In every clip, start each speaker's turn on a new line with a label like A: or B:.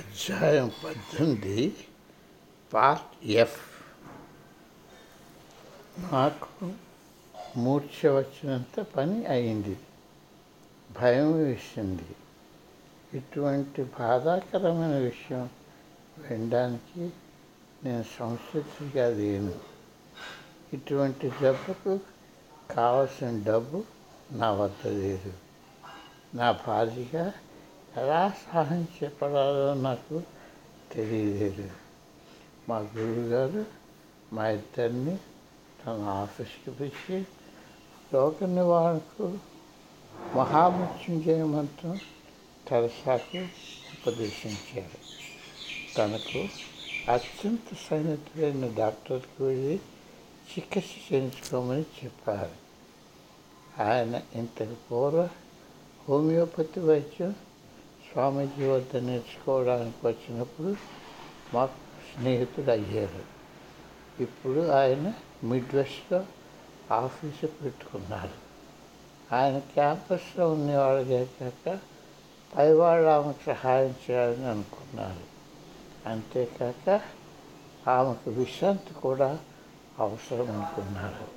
A: అధ్యాయం పద్దెనిమిది part F నాకు మూర్ఛ వచ్చినంత పని అయింది. భయం వేసింది. ఇటువంటి బాధాకరమైన విషయం వినడానికి నేను సంస్కృతిగా లేను. ఇటువంటి దెబ్బకు కావలసిన డబ్బు నా వద్ద లేదు. నా భార్యగా ఎలా సహాయం చెప్పడాలో నాకు తెలియలేదు. మా గురువుగారు మా ఇద్దరిని తన ఆఫీస్కి పిలిచి రోగ నివారణకు మహామృత్యుంజయ మంత్రం తెరసాకు ఉపదేశించారు. తనకు అత్యంత సన్నిహితులైన డాక్టర్కి వెళ్ళి చికిత్స చేయించుకోమని చెప్పారు. ఆయన ఇంతకు పూర్వ హోమియోపతి వైద్యం స్వామీజీ వద్ద నేర్చుకోవడానికి వచ్చినప్పుడు మాకు స్నేహితుడు అయ్యారు. ఇప్పుడు ఆయన మిడ్ వెస్ట్లో ఆఫీసు పెట్టుకున్నారు. ఆయన క్యాంపస్లో ఉన్నవాళ్ళే కాక పైవాళ్ళు ఆమెకు సహాయం చేయాలని అనుకున్నారు. అంతేకాక ఆమెకు విశ్రాంతి కూడా అవసరం అనుకున్నారు.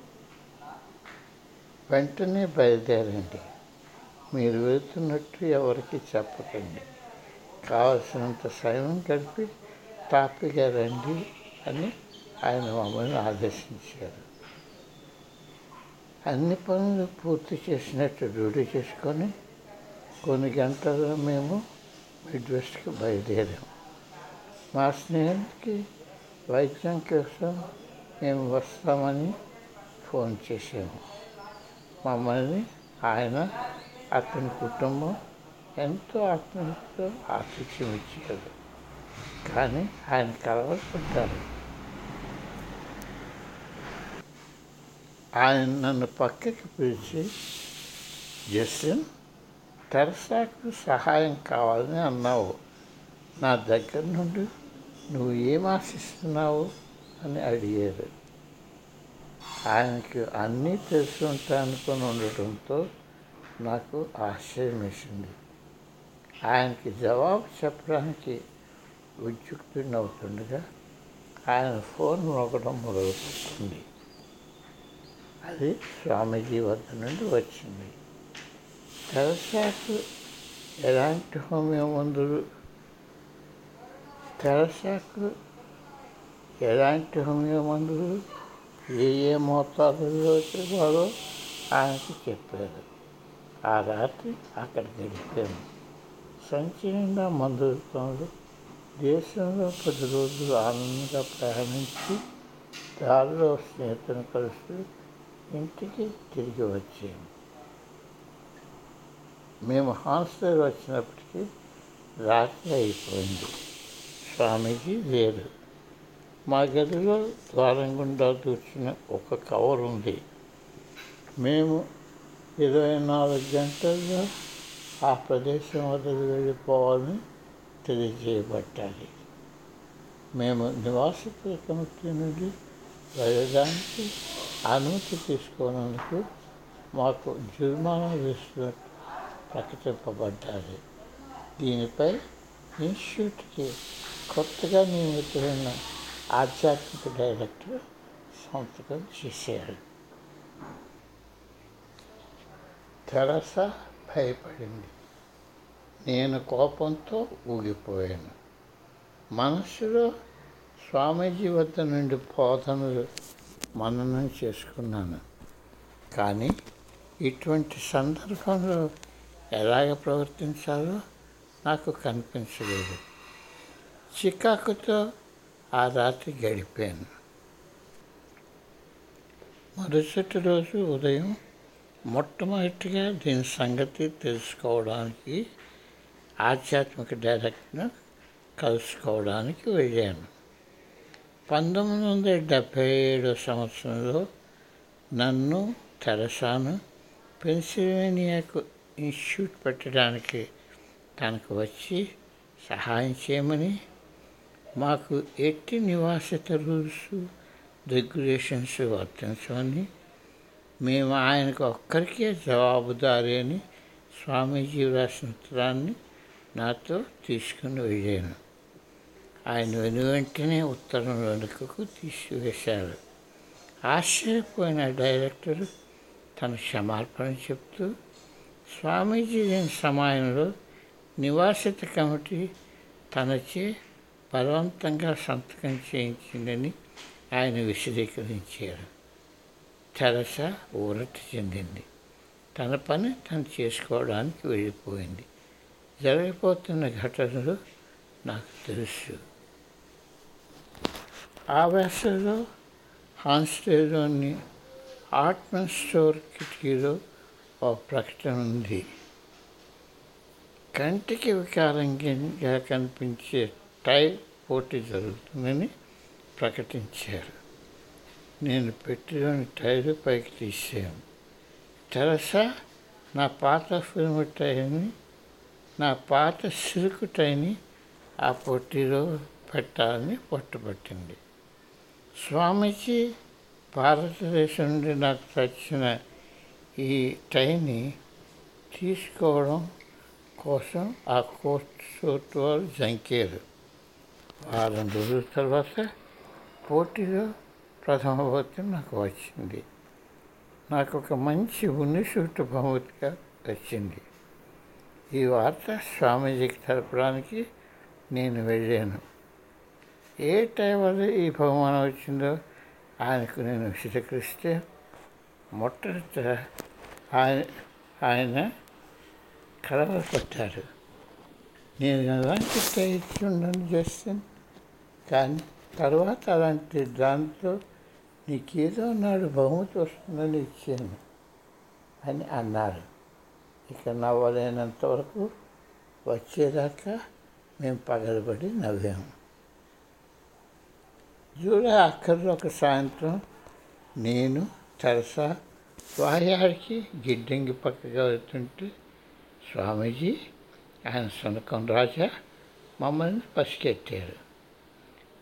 A: వెంటనే బయలుదేరండి. మీరు వెళ్తున్నట్టు ఎవరికి చెప్పకండి. కావలసినంత సమయం గడిపి తాపిగా రండి అని ఆయన మమ్మల్ని ఆదేశించారు. అన్ని పనులు పూర్తి చేసినట్టు డ్యూటీ చేసుకొని కొన్ని గంటల్లో మేము మిడ్ వెస్ట్కి మా స్నేహితుడికి వైద్యం కోసం మేము వస్తామని ఫోన్ చేసాము మమ్మల్ని ఆయన అతని కుటుంబం ఎంతో ఆత్మీయతతో ఆతిథ్యం ఇచ్చేది. కానీ ఆయన కలవరపడ్డారు. ఆయన నన్ను పక్కకి పిలిచి జస్టిన్ తెరసాకు సహాయం కావాలని అన్నావు. నా దగ్గర నుండి నువ్వు ఏం ఆశిస్తున్నావు? అని అడిగారు ఆయనకి అన్నీ తెలిసి ఉంటా అనుకుని ఉండటంతో నాకు ఆశ్చర్యం వేసింది ఆయనకి జవాబు చెప్పడానికి ఉద్యుక్తుడిని అవుతుండగా ఆయన ఫోన్ నొక్కడం మొదలుపెట్టింది. అది స్వామీజీ వద్ద నుండి వచ్చింది. తెరసాకు ఎలాంటి హోమియో మందులు? తెరసాకు ఎలాంటి హోమియో మందులు? ఏ ఏ మోతాదులో ఇవ్వాలో ఆయనకు చెప్పారు. ఆ రాత్రి అక్కడ గడిపాము. సంచి నిండా దేశంలో పది రోజులు ఆనందంగా ప్రయాణించి దారిలో స్నేహితులను కలుస్తూ ఇంటికి తిరిగి వచ్చాము. మేము హాస్టల్ వచ్చినప్పటికీ రాత్రి అయిపోయింది. స్వామీజీ లేరు. మా గదిలో ద్వారం గుండా దూర్చిన ఒక కవర్ ఉంది. మేము ఇరవై నాలుగు గంటల్లో ఆ ప్రదేశం వద్దకు వెళ్ళిపోవాలని తెలియజేయబట్టాలి మేము నివాస కమిటీ నుండి వెళ్ళడానికి అనుమతి తీసుకోనందుకు మాకు జుర్మానా వేస్తున్నట్టు ప్రకటింపబడ్డాలి దీనిపై ఇన్స్టిట్యూట్కి కొత్తగా నియమితులైన ఆధ్యాత్మిక డైరెక్టర్ సంతకం చేశారు. తెరస భయపడింది. నేను కోపంతో ఊగిపోయాను. మనసులో స్వామీజీ వద్ద నుండి బోధనలు మననం చేసుకున్నాను. కానీ ఇటువంటి సందర్భంలో ఎలాగ ప్రవర్తించాలో నాకు కనిపించలేదు. చికాకుతో ఆ రాత్రి గడిపాను. మరుసటి రోజు ఉదయం మొట్టమొదటిగా దీని సంగతి తెలుసుకోవడానికి ఆధ్యాత్మిక డైరెక్ట్ను కలుసుకోవడానికి వెళ్ళాను. పంతొమ్మిది వందల డెబ్భై ఏడో సంవత్సరంలో నన్ను తెరసాను పెన్సిల్వేనియాకు ఇన్స్టిట్యూట్ పెట్టడానికి తనకు వచ్చి సహాయం చేయమని మాకు ఎట్టి నివాసిత రూల్స్ రెగ్యులేషన్స్ వర్తించమని మేము ఆయనకు ఒక్కరికే జవాబుదారి అని స్వామీజీ రాసిన ఉత్తరాన్ని నాతో తీసుకుని వెళ్ళాను. ఆయన వెను వెంటనే ఉత్తరం వెనుకకు తీసివేశారు. ఆశ్చర్యపోయిన డైరెక్టర్ తన క్షమార్పణ చెప్తూ స్వామీజీ లేని సమయంలో నివాసిత కమిటీ తనచే బలవంతంగా సంతకం చేయించిందని ఆయన విశదీకరించారు. తెరస ఊరట చెందింది. తన పని తను చేసుకోవడానికి వెళ్ళిపోయింది. జరగబోతున్న ఘటనలు నాకు తెలుసు. ఆ వేసవిలో హాన్స్టేలోని ఆర్ట్మన్ స్టోర్ కిటికీలో ఒక ప్రకటన ఉంది. కంటికి వికారంగా కనిపించే టైర్ పోటీ జరుగుతుందని ప్రకటించారు. నేను పెట్టిలోని టైరు పైకి తీసాను తెరసా నా పాత ఫిల్మ్ టైర్ని నా పాత సిరుకు టైని ఆ పొట్టిలో పెట్టాలని పట్టుబట్టింది. స్వామీజీ భారతదేశం నుండి నాకు తెచ్చిన ఈ టైని తీసుకోవడం కోసం ఆ కోర్ట్ సూట్ వారు జంకారు. వారం రోజుల తర్వాత పోటీలో ప్రథమ బహుమతి నాకు వచ్చింది. నాకు ఒక మంచి ఉన్ని సూట్ బహుమతిగా వచ్చింది. ఈ వార్త స్వామీజీకి తెలపడానికి నేను వెళ్ళాను. ఏ టైం వల్ల ఈ బహుమానం వచ్చిందో ఆయనకు నేను విశదీకరిస్తే మొట్టమొదట ఆయన ఆయన కలవరపడ్డారు నేను అలాంటి ప్రయత్నం చేస్తాను? కానీ తర్వాత అలాంటి దాంతో నీకేదో నాడు బహుమతి వస్తుందని ఇచ్చాను అని అన్నారు. ఇక నవ్వలేనంత వరకు వచ్చేదాకా మేము పగలబడి నవ్వాము. జూలై అక్కర్లో ఒక సాయంత్రం నేను తెరసా వాయాడికి గిడ్డంగి పక్కగా వెళ్తుంటే స్వామీజీ ఆయన సునకం రాజా మమ్మల్ని పసికెట్టారు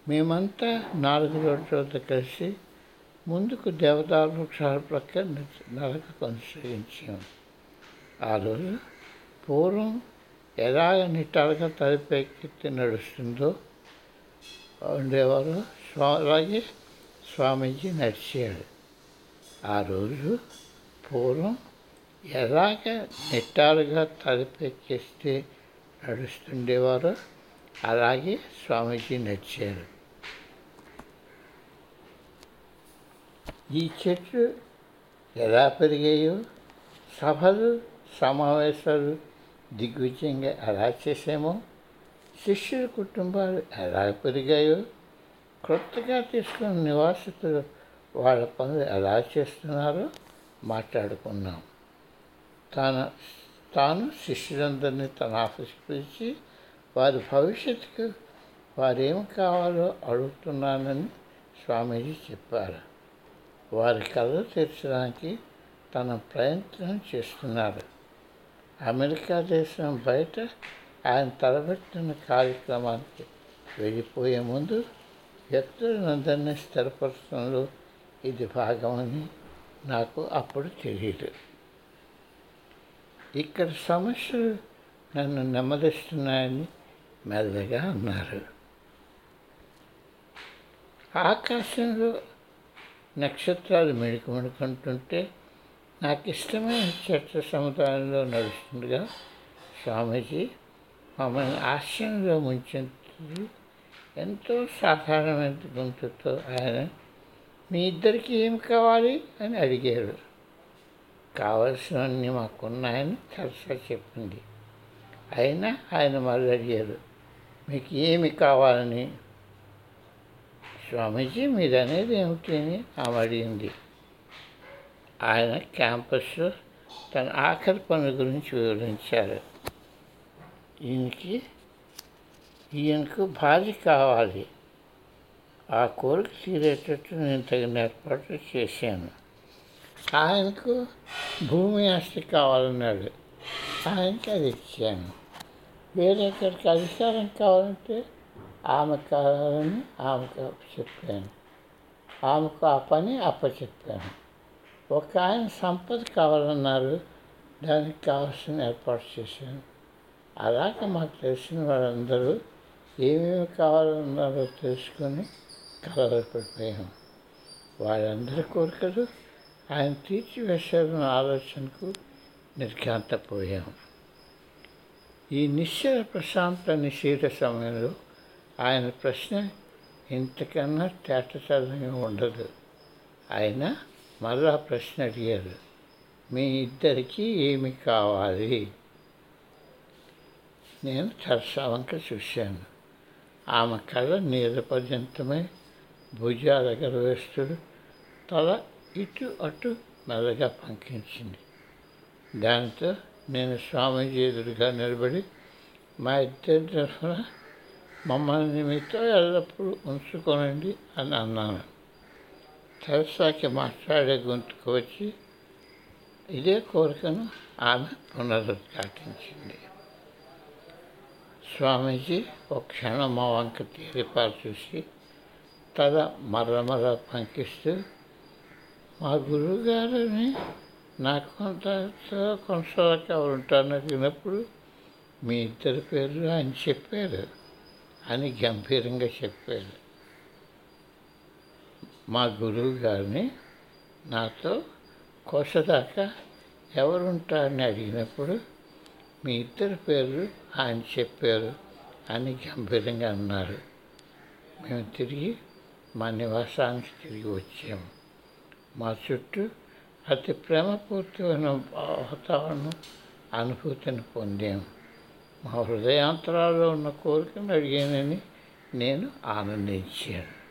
A: మేమంతా నాలుగు రోజుల వద్ద కలిసి ముందుకు దేవదారు ప్రక్క నడక కొనసాగించాం ఆ రోజు పూర్వం ఎలాగ నిట్టాలుగా తలపెక్కి నడుస్తుందో ఉండేవారు స్వా అలాగే స్వామీజీ నడిచాడు. ఆ రోజు పూర్వం ఎలాగ నిట్టాలుగా తలపెక్కిస్తే నడుస్తుండేవారో అలాగే స్వామీజీ నడిచారు. ఈ చెట్లు ఎలా పెరిగాయో సభలు సమావేశాలు దిగ్విజయంగా ఎలా చేసామో శిష్యుల కుటుంబాలు ఎలా పెరిగాయో క్రొత్తగా తీసుకున్న నివాసితులు వాళ్ళ పనులు ఎలా చేస్తున్నారో మాట్లాడుకున్నాం తాను తాను శిష్యులందరినీ తన ఆఫీస్కి పిలిచి వారి భవిష్యత్తుకు వారేం కావాలో అడుగుతున్నానని స్వామీజీ చెప్పారు. వారి కళ్ళు తీర్చడానికి తన ప్రయత్నం చేస్తున్నారు. అమెరికా దేశం బయట ఆయన తలబెట్టిన కార్యక్రమానికి వెళ్ళిపోయే ముందు వ్యక్తులందరినీ స్థిరపరచడంలో ఇది భాగమని నాకు అప్పుడు తెలియదు. ఇక్కడ సమస్యలు నన్ను నెమ్మదిస్తున్నాయని మెల్లగా అన్నారు. ఆకాశంలో నక్షత్రాలు మెడుకు మెడుకుంటుంటే నాకు ఇష్టమైన చర్చ సముదాయంలో నడుస్తుండగా స్వామీజీ. మమ్మల్ని ఆశ్చర్యంలో ముంచింది ఎంతో సాధారణమైన గొంతుతో ఆయన మీ ఇద్దరికి ఏం కావాలి? అని అడిగారు. కావలసినవన్నీ మాకున్నాయని తరచా చెప్పింది అయినా ఆయన మళ్ళీ అడిగారు మీకు ఏమి కావాలని? స్వామీజీ మీరు అనేది ఏమిటి అని ఆమె అడిగింది ఆయన క్యాంపస్లో తన ఆఖరి పనుల గురించి వివరించారు. ఈయనకి ఈయనకు భార్య కావాలి. ఆ కోరిక తీరేటట్టు నేను తగిన ఏర్పాట్లు చేశాను. ఆయనకు భూమి ఆస్తి కావాలన్నాడు. ఆయనకి అది ఇచ్చాను. వేరే ఒకరికి అధికారం కావాలంటే ఆమె కావాలని ఆమెకు చెప్పాను ఆమెకు ఆ పని అప్పచెప్పాను. ఒక ఆయన సంపద కావాలన్నారు. దానికి కావాల్సిన ఏర్పాటు చేశాను. అలాగే మాకు తెలిసిన వాళ్ళందరూ ఏమేమి కావాలన్నారో తెలుసుకొని కలవరపడిపోయాం వాళ్ళందరి కోరికలు ఆయన తీర్చివేశారన్న ఆలోచనకు నిర్ఘాంతపోయాం. ఈ నిశ్చల ప్రశాంత నిశీత సమయంలో ఆయన ప్రశ్న ఇంతకన్నా తేటతలంగా ఉండదు. ఆయన మరలా ప్రశ్న అడిగారు. మీ ఇద్దరికీ ఏమి కావాలి? నేను చర్చా చూశాను. ఆమె కళ్ళ నీరపర్యంతమై భుజాల గర్వేస్తుడు తల ఇటు అటు మెల్లగా పంకించింది. దాంతో నేను స్వామీజీ ఎదురుగా నిలబడి మా ఇద్దరి తరఫున మమ్మల్ని మీతో ఎల్లప్పుడూ ఉంచుకోనండి అని అన్నాను. తెరసాకి మాట్లాడే గొంతుకు వచ్చి ఇదే కోరికను ఆమె పునరుద్ఘాటించింది. స్వామీజీ ఒక క్షణం మా వంక తీరిపాలు చూసి తల మరమర పంకిస్తూ మా గురువుగారిని నాకు కొంత కొనసాగ ఉంటాను అడిగినప్పుడు మీ ఇద్దరి పేర్లు ఆయన చెప్పారు. అని గంభీరంగా చెప్పారు మా గురువు గారిని నాతో కోసదాకా ఎవరుంటారని అడిగినప్పుడు మీ ఇద్దరి పేర్లు ఆయన చెప్పారు అని గంభీరంగా అన్నారు. మేము తిరిగి మా నివాసానికి తిరిగి వచ్చాము మా చుట్టూ అతి ప్రేమపూర్తమైన వాతావరణం అనుభూతిని పొందాము మా హృదయాంతరాల్లో ఉన్న కోరికను అడిగానని నేను ఆనందించాను.